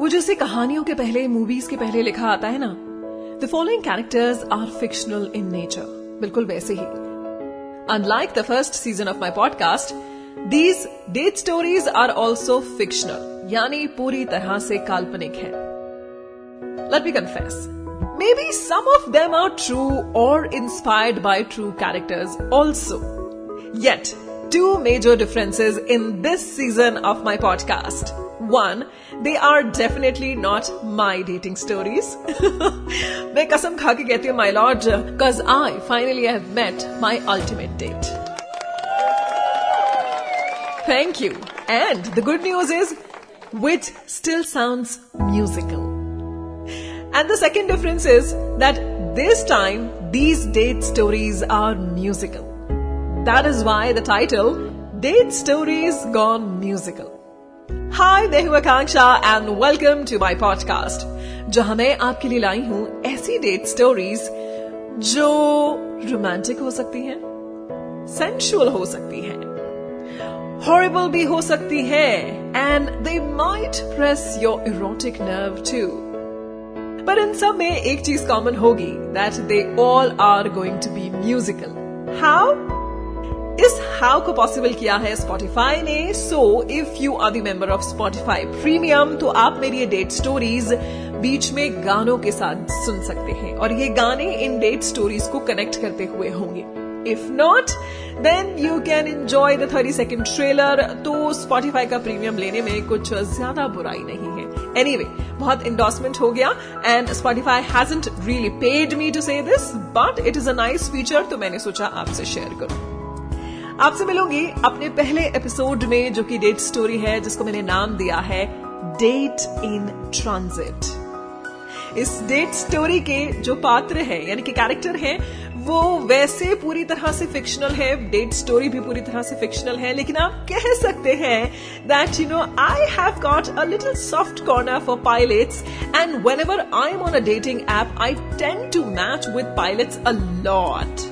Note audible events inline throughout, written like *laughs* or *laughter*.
वो जैसे कहानियों के पहले मूवीज़ के पहले लिखा आता है ना the following characters are fictional in nature बिल्कुल वैसे ही unlike the first season of my podcast these date stories are also fictional यानी पूरी तरह से काल्पनिक है let me confess Maybe some of them are true or inspired by true characters also. Yet, two major differences in this season of my podcast. One, they are definitely not my dating stories. *laughs* मैं कसम खा के कहती हूँ my lord, cause I finally have met my ultimate date. Thank you. And the good news is, which still sounds musical. And the second difference is that this time these date stories are musical. That is why the title Date Stories Gone Musical. Hi, मैं हूँ Akanksha and welcome to my podcast जहाँ मैं आपके लिए लाई हूँ ऐसी date stories जो romantic हो सकती हैं, सेंशुअल हो सकती हैं, हॉरिबल भी हो सकती है and they might press your erotic nerve too पर इन सब में एक चीज़ कॉमन होगी that they all are going to be musical how is how को पॉसिबल किया है स्पॉटिफाई ने? So if you are the member of Spotify premium तो आप मेरी ये डेट स्टोरीज बीच में गानों के साथ सुन सकते हैं। और ये गाने इन डेट स्टोरीज को कनेक्ट करते हुए होंगे। If not then you can enjoy the thirty second trailer तो स्पॉटिफाई का प्रीमियम लेने में कुछ ज़्यादा बुराई नहीं है। एनी anyway, बहुत इंडोर्समेंट हो गया। And Spotify hasn't really paid me to say this but it is a nice feature तो मैंने सोचा आपसे शेयर करूँ। आपसे मिलूँगी अपने पहले एपिसोड में जो कि डेट स्टोरी है, जिसको मैंने नाम दिया है डेट इन ट्रांजिट इस डेट स्टोरी के जो पात्र है, यानी कि कैरेक्टर है, वो वैसे पूरी तरह से फिक्शनल है डेट स्टोरी भी पूरी तरह से फिक्शनल है, लेकिन आप कह सकते हैं that you know I have got a little soft corner for pilots and whenever I am on a dating app I tend to match with pilots a lot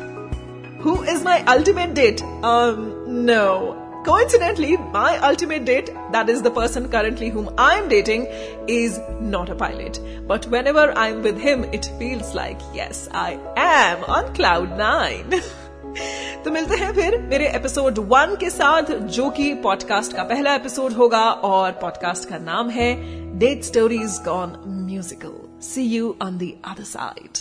Who is my ultimate date? Um, no. Coincidentally, my ultimate date, that is the person currently whom I'm dating, is not a pilot. But whenever I'm with him, it feels like, yes, I am on cloud nine. *laughs* तो मिलते हैं फिर मेरे episode one के साथ जो कि podcast का पहला एपिसोड होगा और पॉडकास्ट का नाम है date stories gone musical see you on the other side